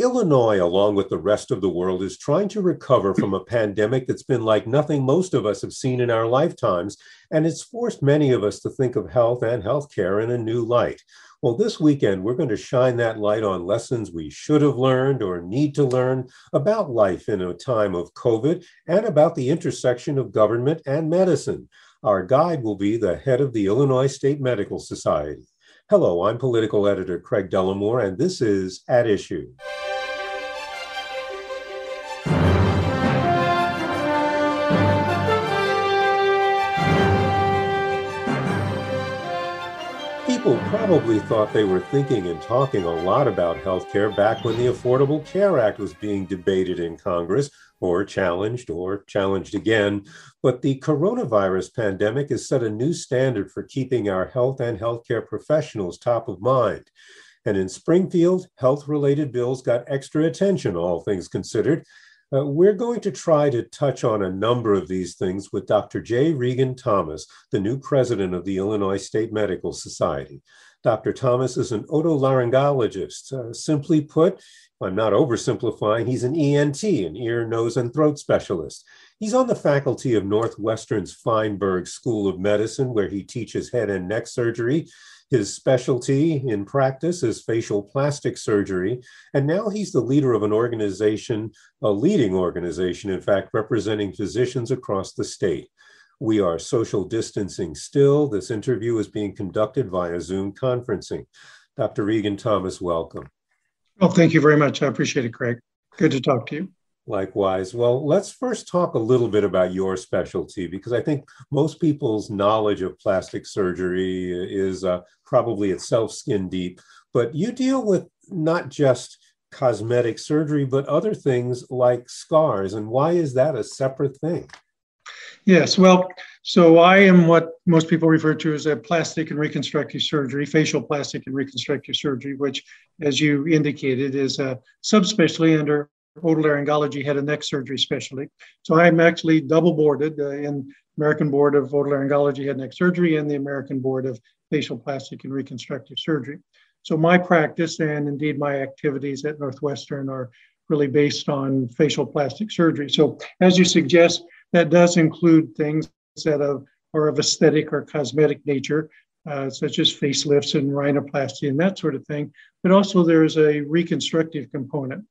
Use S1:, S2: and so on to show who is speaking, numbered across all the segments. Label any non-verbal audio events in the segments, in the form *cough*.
S1: Illinois, along with the rest of the world, is trying to recover from a pandemic that's been like nothing most of us have seen in our lifetimes, and it's forced many of us to think of health and healthcare in a new light. Well, this weekend, we're going to shine that light on lessons we should have learned or need to learn about life in a time of COVID and about the intersection of government and medicine. Our guide will be the head of the Illinois State Medical Society. Hello, I'm political editor Craig Dellimore, and this is At Issue. Probably thought they were thinking and talking a lot about healthcare back when the Affordable Care Act was being debated in Congress, or challenged, or challenged again. But the coronavirus pandemic has set a new standard for keeping our health and healthcare professionals top of mind. And in Springfield, health related bills got extra attention, all things considered. Uh, we're going to try to touch on a number of these things with Dr. J. Regan Thomas, the new president of the Illinois State Medical Society. Dr. Thomas is an otolaryngologist. Uh, simply put, I'm not oversimplifying, he's an ENT, an ear, nose, and throat specialist. He's on the faculty of Northwestern's Feinberg School of Medicine, where he teaches head and neck surgery his specialty in practice is facial plastic surgery, and now he's the leader of an organization, a leading organization, in fact, representing physicians across the state. We are social distancing still. This interview is being conducted via Zoom conferencing. Dr. Regan Thomas, welcome.
S2: Well, thank you very much. I appreciate it, Craig. Good to talk to you.
S1: Likewise. Well, let's first talk a little bit about your specialty because I think most people's knowledge of plastic surgery is uh, probably itself skin deep, but you deal with not just cosmetic surgery, but other things like scars. And why is that a separate thing?
S2: Yes, well, so I am what most people refer to as a plastic and reconstructive surgery, facial plastic and reconstructive surgery, which, as you indicated, is a subspecialty under otolaryngology head and neck surgery specialty. So I'm actually double boarded uh, in American Board of Otolaryngology Head and Neck Surgery and the American Board of Facial Plastic and Reconstructive Surgery. So my practice and indeed my activities at Northwestern are really based on facial plastic surgery. So as you suggest, that does include things that are of aesthetic or cosmetic nature, uh, such as facelifts and rhinoplasty and that sort of thing. But also there's a reconstructive component.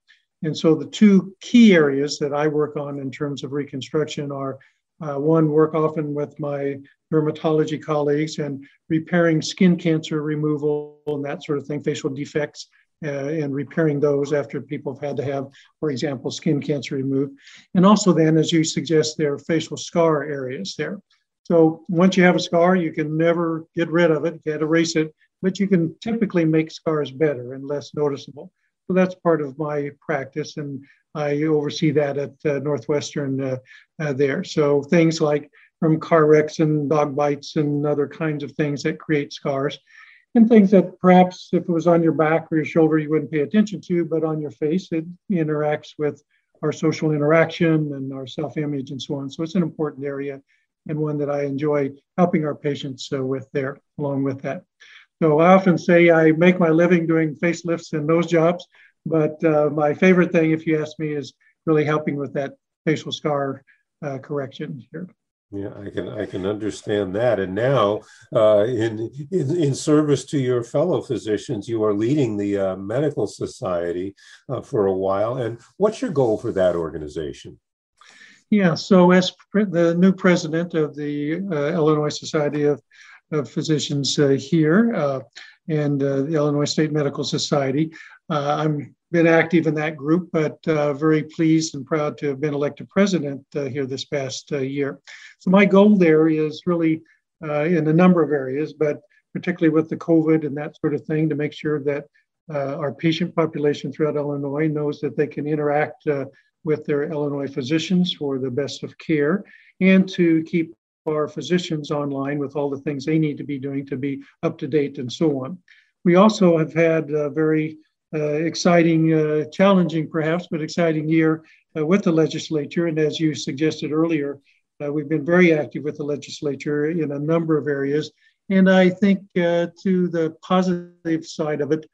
S2: And so the two key areas that I work on in terms of reconstruction are uh, one, work often with my dermatology colleagues and repairing skin cancer removal and that sort of thing, facial defects, and repairing those after people have had to have, for example, skin cancer removed. And also, then, as you suggest, there are facial scar areas there. So once you have a scar, you can never get rid of it, you can't erase it, but you can typically make scars better and less noticeable. So that's part of my practice, and I oversee that at uh, Northwestern uh, uh, there. So things like from car wrecks and dog bites and other kinds of things that create scars, and things that perhaps if it was on your back or your shoulder you wouldn't pay attention to, but on your face it interacts with our social interaction and our self-image and so on. So it's an important area and one that I enjoy helping our patients uh, with there along with that. So I often say I make my living doing facelifts and nose jobs, but uh, my favorite thing, if you ask me, is really helping with that facial scar uh, correction here.
S1: Yeah, I can I can understand that. And now, uh, in, in in service to your fellow physicians, you are leading the uh, medical society uh, for a while. And what's your goal for that organization?
S2: Yeah, so as the new president of the uh, Illinois Society of, of Physicians uh, here uh, and the Illinois State Medical Society, I'm been active in that group, but uh, very pleased and proud to have been elected president uh, here this past uh, year. So my goal there is really uh, in a number of areas, but particularly with the COVID and that sort of thing, to make sure that uh, our patient population throughout Illinois knows that they can interact uh, with their Illinois physicians for the best of care, and to keep our physicians online with all the things they need to be doing to be up to date and so on. We also have had very exciting, uh, challenging perhaps, but exciting year uh, with the legislature. And as you suggested earlier, we've been very active with the legislature in a number of areas. And I think to the positive side of it,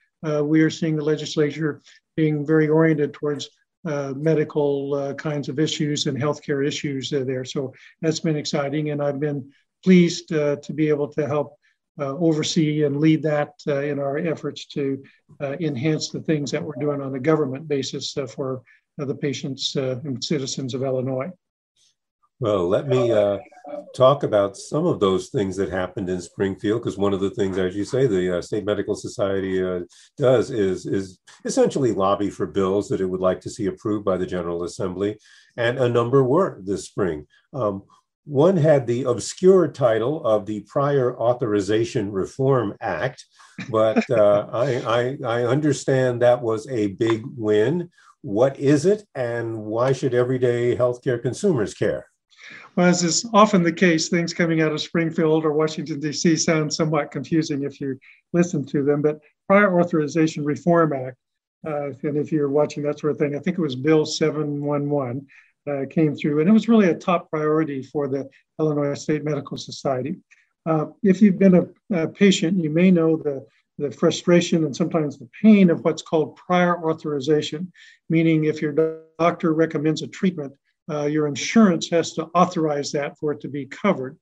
S2: we are seeing the legislature being very oriented towards uh, medical uh, kinds of issues and healthcare issues uh, there. So that's been exciting, and I've been pleased to be able to help uh, oversee and lead that uh, in our efforts to uh, enhance the things that we're doing on a government basis for the patients and citizens of Illinois.
S1: Well, let me uh, talk about some of those things that happened in Springfield, because one of the things, as you say, the uh, State Medical Society uh, does is is essentially lobby for bills that it would like to see approved by the General Assembly, and a number were this spring. Um, one had the obscure title of the Prior Authorization Reform Act, but uh, *laughs* I, I, I understand that was a big win. What is it, and why should everyday healthcare consumers care?
S2: Well, as is often the case, things coming out of Springfield or Washington, D.C. sound somewhat confusing if you listen to them. But Prior Authorization Reform Act, uh, and if you're watching that sort of thing, I think it was Bill 711 uh, came through, and it was really a top priority for the Illinois State Medical Society. Uh, if you've been a, a, patient, you may know the, the frustration and sometimes the pain of what's called prior authorization, meaning if your doctor recommends a treatment, uh, your insurance has to authorize that for it to be covered.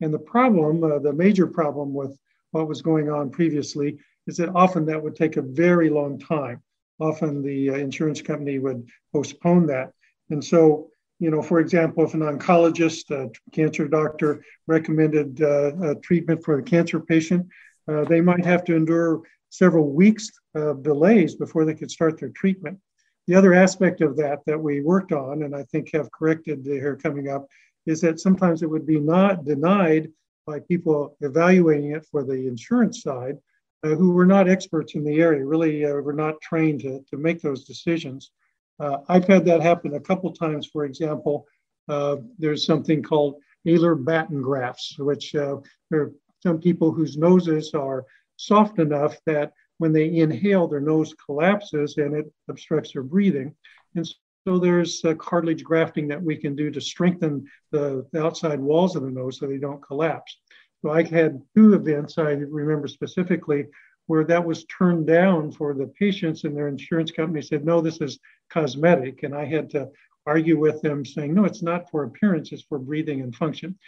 S2: And the problem, uh, the major problem with what was going on previously, is that often that would take a very long time. Often the uh, insurance company would postpone that. And so, you know, for example, if an oncologist, a cancer doctor recommended uh, treatment for a cancer patient, uh, they might have to endure several weeks of delays before they could start their treatment. The other aspect of that that we worked on, and I think have corrected here coming up, is that sometimes it would be not denied by people evaluating it for the insurance side uh, who were not experts in the area, really uh, were not trained to, to make those decisions. Uh, I've had that happen a couple times. For example, uh, there's something called alar batten grafts, which uh, there are some people whose noses are soft enough that when they inhale, their nose collapses and it obstructs their breathing. And so there's cartilage grafting that we can do to strengthen the, the outside walls of the nose so they don't collapse. So I had two events I remember specifically where that was turned down for the patients and their insurance company said, no, this is cosmetic. And I had to argue with them saying, no, it's not for appearance, it's for breathing and function.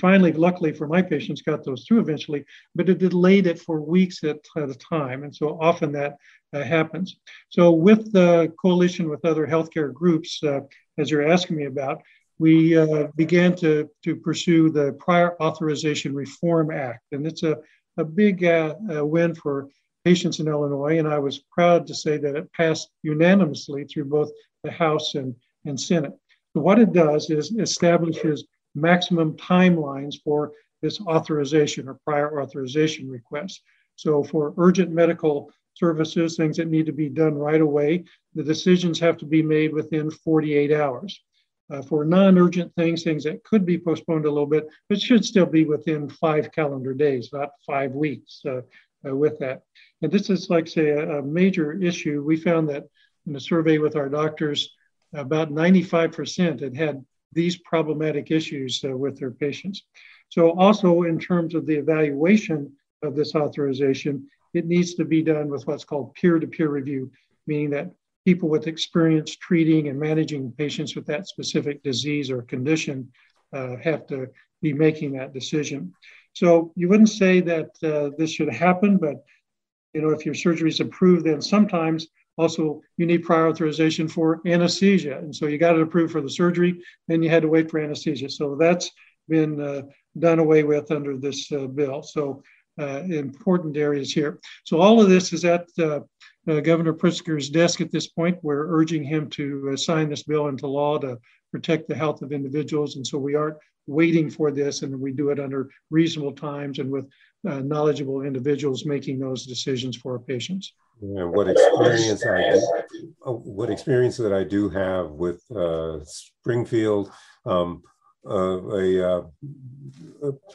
S2: Finally, luckily for my patients, got those through eventually, but it delayed it for weeks at, at a time. And so often that uh, happens. So, with the coalition with other healthcare groups, uh, as you're asking me about, we uh, began to, to pursue the Prior Authorization Reform Act. And it's a a big uh, uh, win for patients in Illinois, and I was proud to say that it passed unanimously through both the House and, and Senate. So what it does is establishes maximum timelines for this authorization or prior authorization request. So for urgent medical services, things that need to be done right away, the decisions have to be made within 48 hours uh, for non-urgent things, things that could be postponed a little bit, but should still be within five calendar days, not five weeks uh, uh, with that. And this is like say a, a, major issue. We found that in a survey with our doctors, about 95% had had these problematic issues uh, with their patients. So also in terms of the evaluation of this authorization, it needs to be done with what's called peer-to-peer review, meaning that people with experience treating and managing patients with that specific disease or condition uh, have to be making that decision. So you wouldn't say that uh, this should happen, but you know, if your surgery is approved, then sometimes also you need prior authorization for anesthesia. And so you got it approved for the surgery, then you had to wait for anesthesia. So that's been uh, done away with under this uh, bill. So uh, important areas here. So all of this is at uh, uh, Governor Pritzker's desk at this point. We're urging him to sign this bill into law to protect the health of individuals. And so we aren't waiting for this and we do it under reasonable times and with uh, knowledgeable individuals making those decisions for our patients.
S1: And what experience I do, uh, what experience that I do have with uh, Springfield, um, uh, a, a,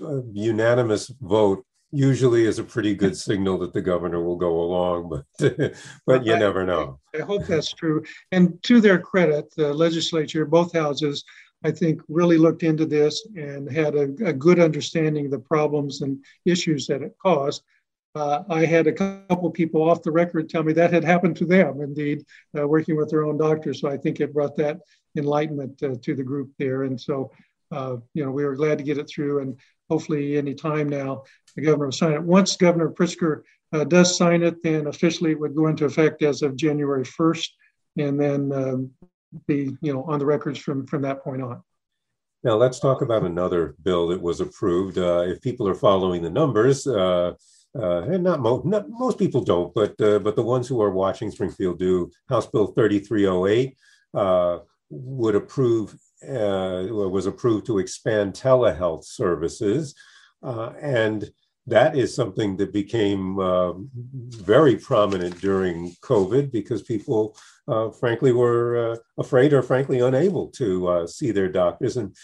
S1: a, unanimous vote usually is a pretty good signal that the governor will go along, but *laughs* but you I, never know.
S2: I hope that's true. And to their credit, the legislature, both houses, I think, really looked into this and had a, a good understanding of the problems and issues that it caused. Uh, I had a couple people off the record tell me that had happened to them, indeed, uh, working with their own doctors. So I think it brought that enlightenment uh, to the group there. And so, uh, you know, we were glad to get it through. And hopefully, any time now, the governor will sign it. Once Governor Pritzker uh, does sign it, then officially it would go into effect as of January 1st, and then um, be you know on the records from from that point on.
S1: Now let's talk about another bill that was approved. Uh, if people are following the numbers, uh, uh, and not, mo- not, most people don't, but uh, but the ones who are watching Springfield do. House Bill 3308 uh, would approve uh, was approved to expand telehealth services, and that is something that became very prominent during COVID because people, uh, frankly, were uh, afraid or frankly unable to uh, see their doctors. And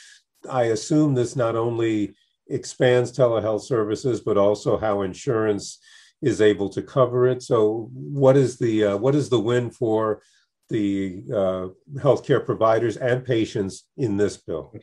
S1: I assume this not only expands telehealth services, but also how insurance is able to cover it. So, what is the uh, what is the win for the uh, healthcare providers and patients in this bill?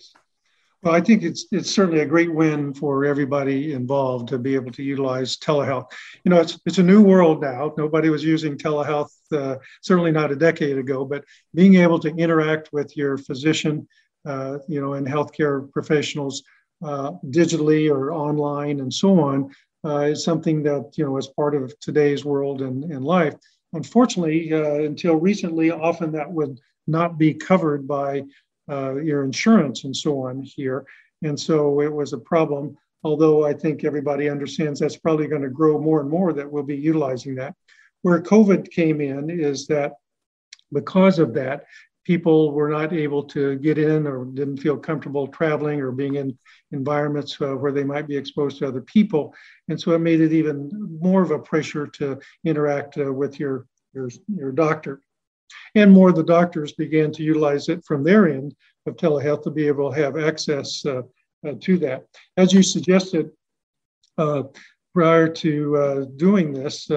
S2: Well, I think it's it's certainly a great win for everybody involved to be able to utilize telehealth. You know, it's it's a new world now. Nobody was using telehealth, uh, certainly not a decade ago. But being able to interact with your physician, uh, you know, and healthcare professionals uh, digitally or online and so on uh, is something that you know is part of today's world and, and life. Unfortunately, uh, until recently, often that would not be covered by uh, your insurance and so on here. And so it was a problem, although I think everybody understands that's probably going to grow more and more that we'll be utilizing that. Where COVID came in is that because of that, people were not able to get in or didn't feel comfortable traveling or being in environments uh, where they might be exposed to other people. And so it made it even more of a pressure to interact uh, with your, your, your doctor. And more of the doctors began to utilize it from their end of telehealth to be able to have access uh, uh, to that. As you suggested, uh, prior to uh, doing this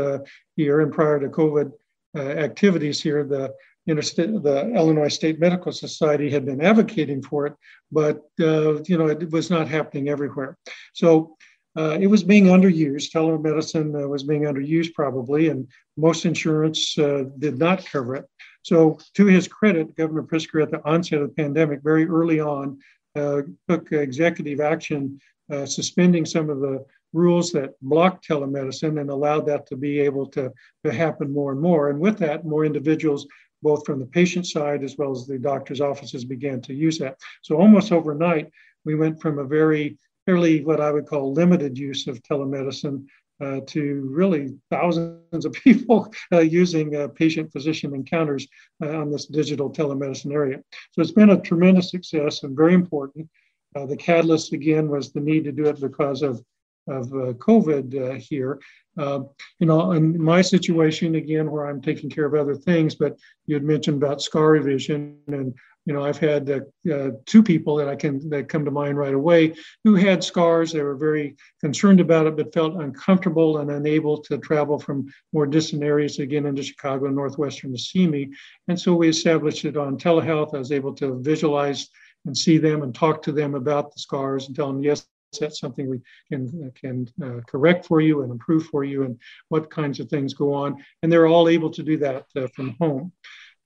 S2: here and prior to COVID uh, activities here, the the Illinois State Medical Society had been advocating for it, but you know it was not happening everywhere. So uh, it was being underused. Telemedicine uh, was being underused probably, and most insurance uh, did not cover it. So, to his credit, Governor Pritzker, at the onset of the pandemic, very early on, uh, took executive action uh, suspending some of the rules that blocked telemedicine and allowed that to be able to, to happen more and more. And with that, more individuals both from the patient side as well as the doctor's offices began to use that. So almost overnight, we went from a very fairly what I would call limited use of telemedicine uh, to really thousands of *laughs* people uh, using uh, patient physician encounters uh, on this digital telemedicine area. So it's been a tremendous success and very important. Uh, the catalyst again was the need to do it because of of uh, COVID here. you know, in my situation again, where I'm taking care of other things, but you had mentioned about scar revision and you know, I've had uh, uh, two people that I can that come to mind right away who had scars. They were very concerned about it, but felt uncomfortable and unable to travel from more distant areas again into Chicago and Northwestern to see me. And so we established it on telehealth. I was able to visualize and see them and talk to them about the scars and tell them, yes, that's something we can can uh, correct for you and improve for you, and what kinds of things go on. And they're all able to do that uh, from home.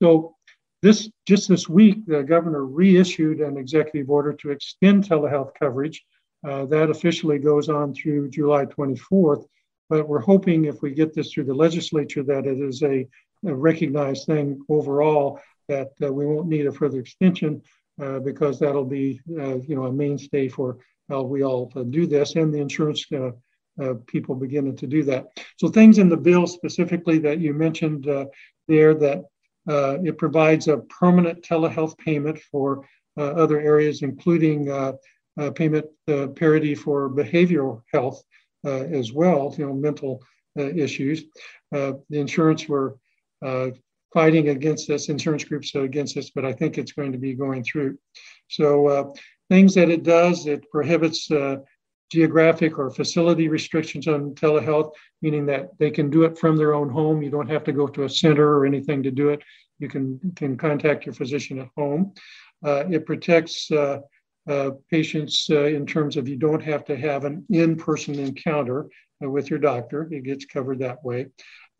S2: So this just this week, the governor reissued an executive order to extend telehealth coverage. Uh, that officially goes on through July 24th. But we're hoping if we get this through the legislature that it is a, a recognized thing overall that uh, we won't need a further extension uh, because that'll be uh, you know a mainstay for how we all uh, do this and the insurance uh, uh, people beginning to do that. So things in the bill specifically that you mentioned uh, there that uh, it provides a permanent telehealth payment for other areas, including payment parity for behavioral health as well, you know, mental issues. the insurance were fighting against this, insurance groups against this, but I think it's going to be going through. So uh, things that it does, it prohibits uh, geographic or facility restrictions on telehealth, meaning that they can do it from their own home. You don't have to go to a center or anything to do it. You can, can contact your physician at home. Uh, it protects uh, uh, patients uh, in terms of you don't have to have an in-person encounter with your doctor. It gets covered that way.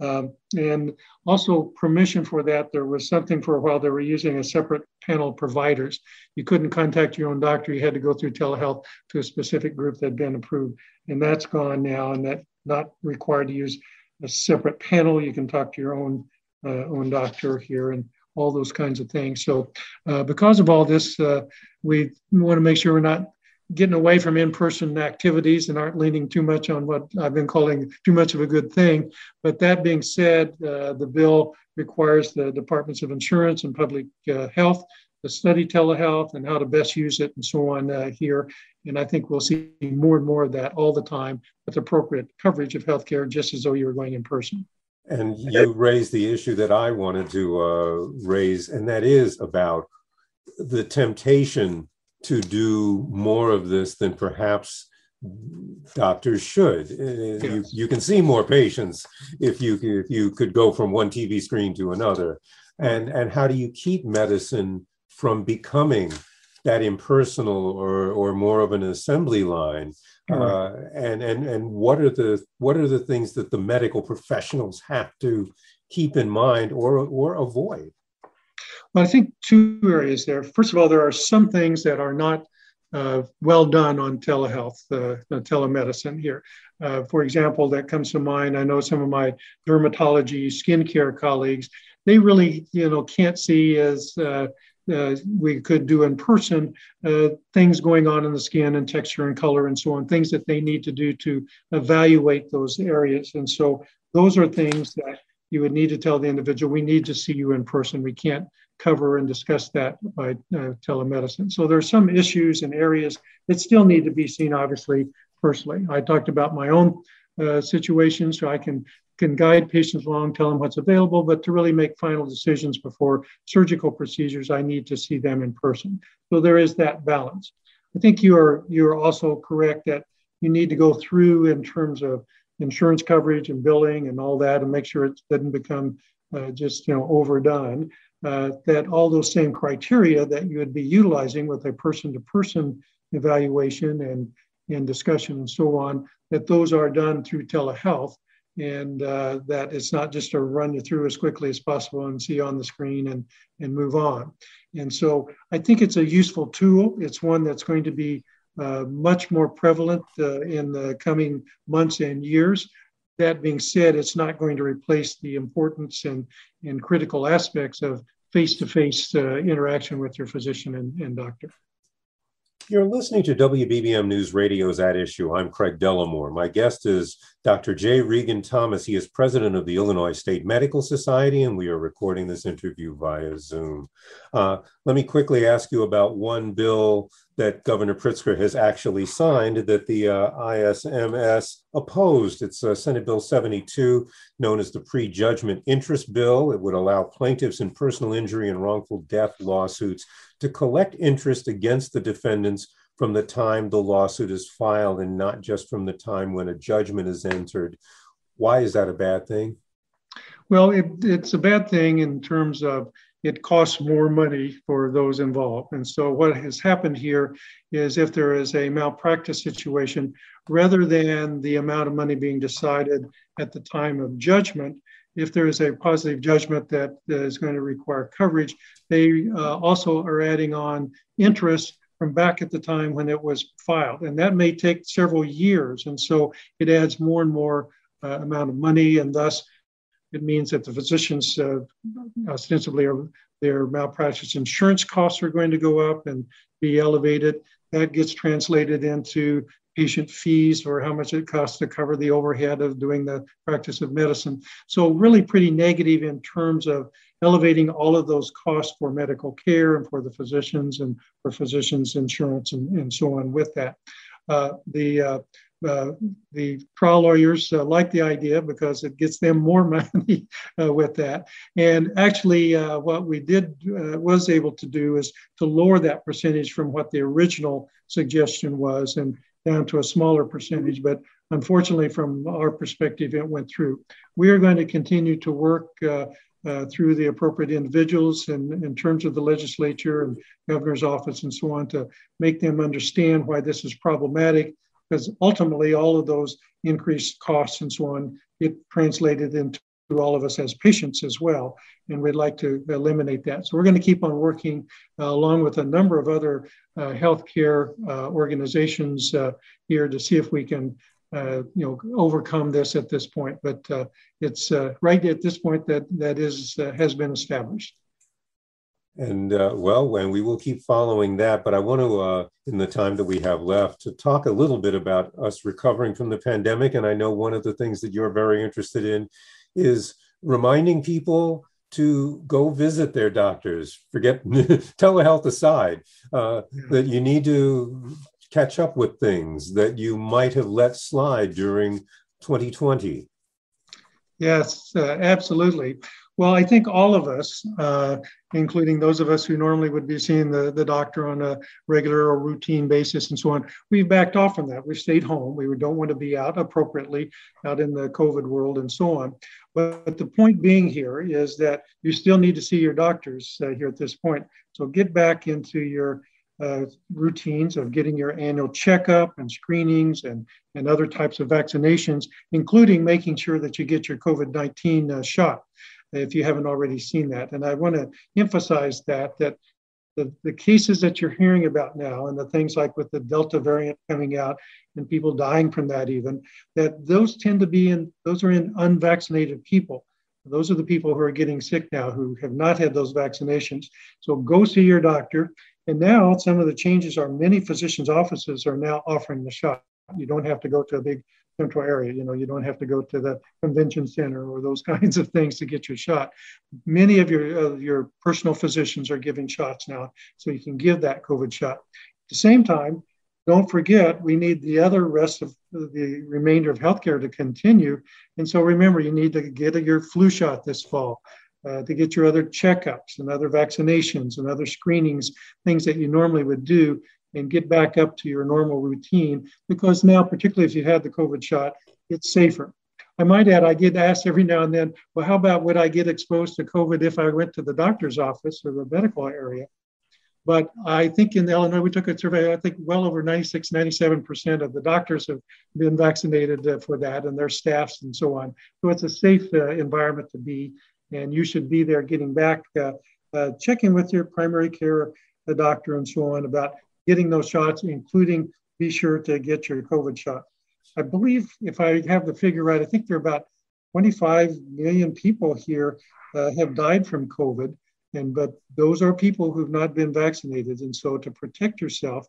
S2: Um, and also permission for that. There was something for a while they were using a separate panel of providers. You couldn't contact your own doctor. You had to go through telehealth to a specific group that had been approved. And that's gone now and that not required to use a separate panel. You can talk to your own uh, own doctor here and all those kinds of things. So uh, because of all this, uh, we want to make sure we're not getting away from in-person activities and aren't leaning too much on what I've been calling too much of a good thing. But that being said, uh, the bill requires the departments of insurance and public uh, health to study telehealth and how to best use it and so on uh, here. And I think we'll see more and more of that all the time with appropriate coverage of healthcare, just as though you were going in person.
S1: And you raised the issue that I wanted to uh, raise, and that is about the temptation to do more of this than perhaps doctors should. Uh, yes. You, you can see more patients if you if you could go from one TV screen to another. And and how do you keep medicine from becoming that impersonal or or more of an assembly line? Uh, and and and what are the what are the things that the medical professionals have to keep in mind or or avoid?
S2: Well, I think two areas there. First of all, there are some things that are not uh, well done on telehealth, uh, telemedicine here. Uh, for example, that comes to mind. I know some of my dermatology, skincare colleagues. They really, you know, can't see as uh, uh, we could do in person uh, things going on in the skin and texture and color and so on. Things that they need to do to evaluate those areas. And so those are things that you would need to tell the individual, we need to see you in person. We can't cover and discuss that by uh, telemedicine. So there are some issues and areas that still need to be seen, obviously, personally. I talked about my own uh, situation, so I can can guide patients along, tell them what's available, but to really make final decisions before surgical procedures, I need to see them in person. So there is that balance. I think you are you are also correct that you need to go through in terms of insurance coverage and billing and all that and make sure it doesn't become uh, just you know overdone uh, that all those same criteria that you would be utilizing with a person-to-person evaluation and, and discussion and so on that those are done through telehealth and uh, that it's not just to run you through as quickly as possible and see on the screen and, and move on. And so I think it's a useful tool. It's one that's going to be uh, much more prevalent uh, in the coming months and years. That being said, it's not going to replace the importance and, and critical aspects of face to face interaction with your physician and, and doctor.
S1: You're listening to WBBM News Radio's At Issue. I'm Craig Dellimore. My guest is Dr. J. Regan Thomas. He is president of the Illinois State Medical Society, and we are recording this interview via Zoom. Uh, let me quickly ask you about one bill that Governor Pritzker has actually signed that the uh, ISMS opposed. It's uh, Senate Bill 72, known as the Prejudgment Interest Bill. It would allow plaintiffs in personal injury and wrongful death lawsuits to collect interest against the defendants from the time the lawsuit is filed and not just from the time when a judgment is entered. Why is that a bad thing?
S2: Well, it, it's a bad thing in terms of it costs more money for those involved. And so, what has happened here is if there is a malpractice situation, rather than the amount of money being decided at the time of judgment, if there is a positive judgment that is going to require coverage, they uh, also are adding on interest from back at the time when it was filed. And that may take several years. And so it adds more and more uh, amount of money. And thus, it means that the physicians uh, ostensibly are, their malpractice insurance costs are going to go up and be elevated. That gets translated into patient fees or how much it costs to cover the overhead of doing the practice of medicine. So, really, pretty negative in terms of elevating all of those costs for medical care and for the physicians and for physicians' insurance and, and so on with that. Uh, the uh, uh, the trial lawyers uh, like the idea because it gets them more *laughs* money uh, with that. And actually, uh, what we did uh, was able to do is to lower that percentage from what the original suggestion was and down to a smaller percentage. But unfortunately, from our perspective, it went through. We are going to continue to work. Uh, through the appropriate individuals and in terms of the legislature and governor's office and so on to make them understand why this is problematic because ultimately all of those increased costs and so on get translated into all of us as patients as well. And we'd like to eliminate that. So we're going to keep on working uh, along with a number of other uh, healthcare uh, organizations uh, here to see if we can, uh, you know, overcome this at this point. But uh, it's right at this point that that is has been established.
S1: And uh, well, and we will keep following that. But I want to, uh, in the time that we have left, to talk a little bit about us recovering from the pandemic. And I know one of the things that you're very interested in is reminding people to go visit their doctors. Forget *laughs* telehealth aside, uh, that you need to catch up with things that you might have let slide during 2020.
S2: Yes, uh, absolutely. Well, I think all of us, uh, including those of us who normally would be seeing the, the doctor on a regular or routine basis and so on, we've backed off from that. We've stayed home. We don't want to be out appropriately out in the COVID world and so on. But the point being here is that you still need to see your doctors uh, here at this point. So get back into your uh, routines of getting your annual checkup and screenings and, and other types of vaccinations, including making sure that you get your COVID 19 uh, shot if you haven't already seen that. And I want to emphasize that that the, the cases that you're hearing about now and the things like with the Delta variant coming out and people dying from that even, that those tend to be in those are in unvaccinated people. Those are the people who are getting sick now who have not had those vaccinations. So go see your doctor. And now some of the changes are many physicians' offices are now offering the shot. You don't have to go to a big central area. You know, you don't have to go to the convention center or those *laughs* kinds of things to get your shot. Many of your uh, your personal physicians are giving shots now, so you can give that COVID shot. At the same time, don't forget we need the other rest of the remainder of healthcare to continue. And so remember, you need to get your flu shot this fall. Uh, to get your other checkups and other vaccinations and other screenings, things that you normally would do and get back up to your normal routine because now, particularly if you've had the COVID shot, it's safer. I might add, I get asked every now and then, well, how about would I get exposed to COVID if I went to the doctor's office or the medical area? But I think in Illinois, we took a survey, I think well over 96, 97% of the doctors have been vaccinated uh, for that and their staffs and so on. So it's a safe uh, environment to be, and you should be there getting back, uh, uh checking with your primary care doctor and so on about getting those shots, including be sure to get your COVID shot. I believe, if I have the figure right, I think there are about 25 million people here uh, have died from COVID, and but those are people who've not been vaccinated. And so, to protect yourself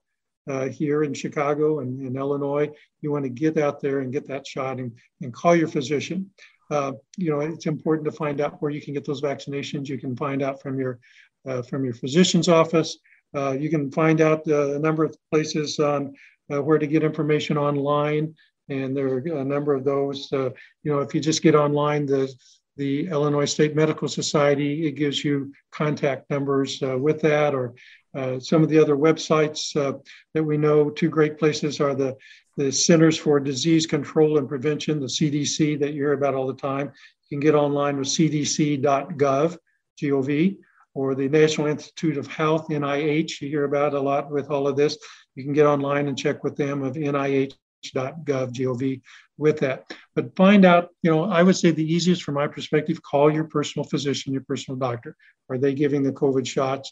S2: uh, here in Chicago and in Illinois, you want to get out there and get that shot and, and call your physician. Uh, you know, it's important to find out where you can get those vaccinations. You can find out from your uh, from your physician's office. Uh, you can find out uh, a number of places on uh, where to get information online, and there are a number of those. Uh, you know, if you just get online, the the Illinois State Medical Society, it gives you contact numbers uh, with that, or uh, some of the other websites that we know. Two great places are the the Centers for Disease Control and Prevention, the CDC, that you hear about all the time. You can get online with cdc.gov, G-O-V, or the National Institute of Health, NIH. You hear about a lot with all of this. You can get online and check with them of NIH nih.gov with that. But find out, you know, I would say the easiest from my perspective, call your personal physician, your personal doctor. Are they giving the COVID shots?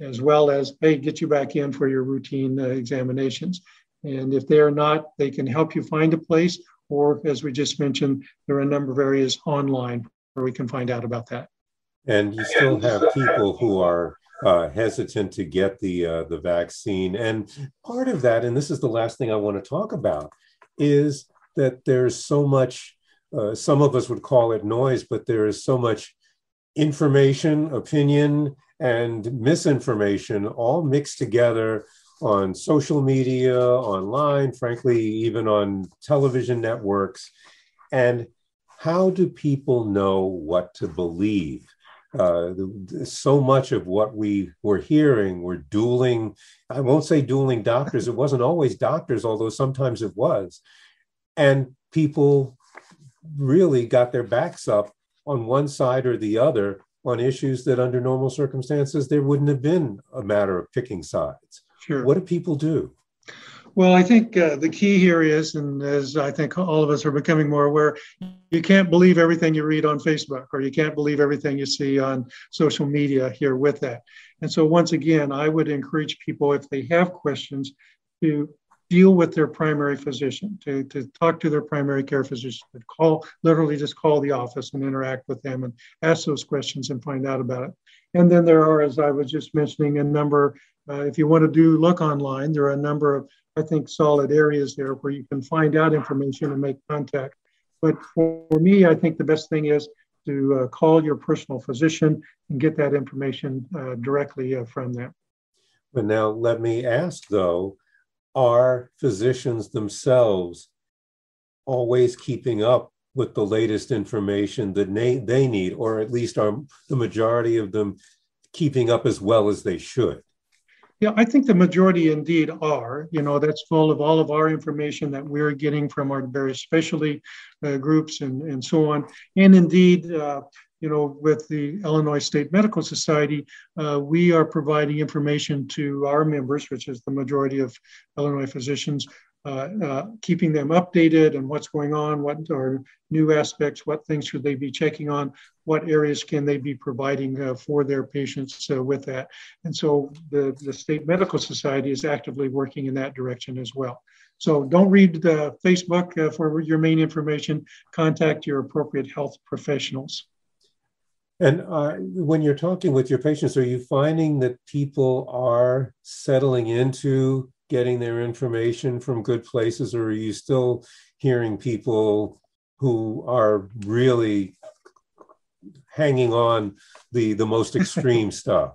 S2: As well as, hey, get you back in for your routine uh, examinations. And if they're not, they can help you find a place. Or as we just mentioned, there are a number of areas online where we can find out about that.
S1: And you still have people who are uh, hesitant to get the uh, the vaccine, and part of that, and this is the last thing I want to talk about, is that there's so much. Uh, some of us would call it noise, but there is so much information, opinion, and misinformation all mixed together on social media, online, frankly, even on television networks. And how do people know what to believe? Uh, so much of what we were hearing were dueling, I won't say dueling doctors, it wasn't always doctors, although sometimes it was. And people really got their backs up on one side or the other on issues that under normal circumstances there wouldn't have been a matter of picking sides. Sure. What do people do?
S2: Well, I think uh, the key here is, and as I think all of us are becoming more aware, you can't believe everything you read on Facebook or you can't believe everything you see on social media here with that. And so, once again, I would encourage people, if they have questions, to deal with their primary physician, to, to talk to their primary care physician, to call, literally just call the office and interact with them and ask those questions and find out about it. And then there are, as I was just mentioning, a number, uh, if you want to do look online, there are a number of, I think, solid areas there where you can find out information and make contact. But for, for me, I think the best thing is to uh, call your personal physician and get that information uh, directly uh, from them.
S1: But now let me ask though, are physicians themselves always keeping up with the latest information that they, they need, or at least are the majority of them keeping up as well as they should?
S2: Yeah, I think the majority indeed are. You know, that's full of all of our information that we're getting from our various specialty uh, groups and, and so on. And indeed, uh, you know, with the Illinois State Medical Society, uh, we are providing information to our members, which is the majority of Illinois physicians, keeping them updated and what's going on, what are new aspects, what things should they be checking on, what areas can they be providing uh, for their patients uh, with that. And so the, the State Medical Society is actively working in that direction as well. So don't read the Facebook uh, for your main information. Contact your appropriate health professionals.
S1: And uh, when you're talking with your patients, are you finding that people are settling into getting their information from good places, or are you still hearing people who are really hanging on the the most *laughs* extreme stuff?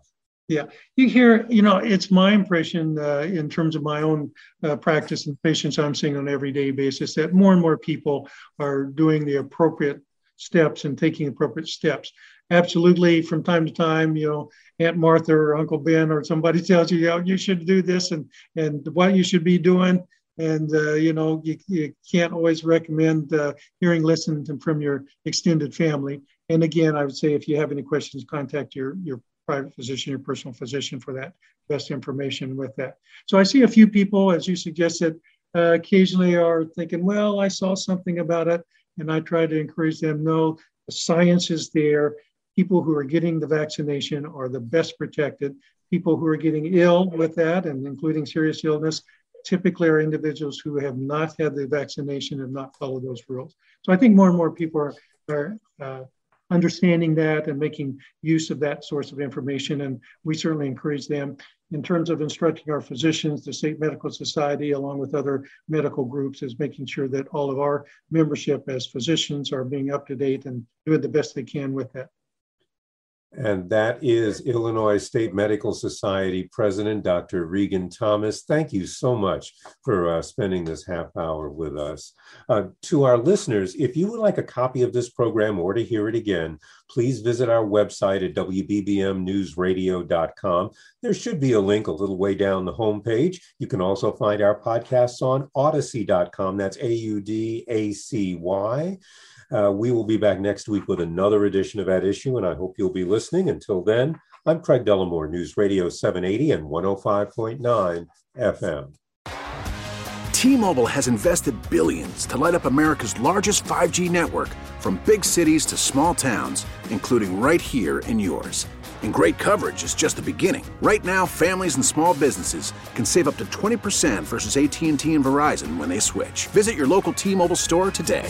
S2: Yeah, you hear, you know, it's my impression uh, in terms of my own uh, practice and patients I'm seeing on an everyday basis that more and more people are doing the appropriate steps and taking appropriate steps absolutely from time to time, you know, Aunt Martha or Uncle Ben or somebody *laughs* tells you, you know, you should do this and and what you should be doing. And uh, you know, you, you can't always recommend uh, hearing listen from your extended family. And again, I would say if you have any questions, contact your your private physician, your personal physician for that best information with that. So I see a few people, as you suggested, uh, occasionally are thinking, well, I saw something about it, and I try to encourage them. No, the science is there people who are getting the vaccination are the best protected. People who are getting ill with that, and including serious illness, typically are individuals who have not had the vaccination and not followed those rules. So I think more and more people are, are uh, understanding that and making use of that source of information. And we certainly encourage them in terms of instructing our physicians, the State Medical Society, along with other medical groups, is making sure that all of our membership as physicians are being up to date and doing the best they can with that
S1: and that is Illinois State Medical Society President Dr. Regan Thomas. Thank you so much for uh, spending this half hour with us. Uh, to our listeners, if you would like a copy of this program or to hear it again, please visit our website at WBBMNewsRadio.com. There should be a link a little way down the homepage. You can also find our podcasts on Audacy.com. That's A U D A C Y. Uh, we will be back next week with another edition of At Issue, and I hope you'll be listening. Until then, I'm Craig Dellimore, News Radio 780 and 105.9 FM.
S3: T-Mobile has invested billions to light up America's largest 5G network from big cities to small towns, including right here in yours. And great coverage is just the beginning. Right now, families and small businesses can save up to 20% versus AT&T and Verizon when they switch. Visit your local T-Mobile store today.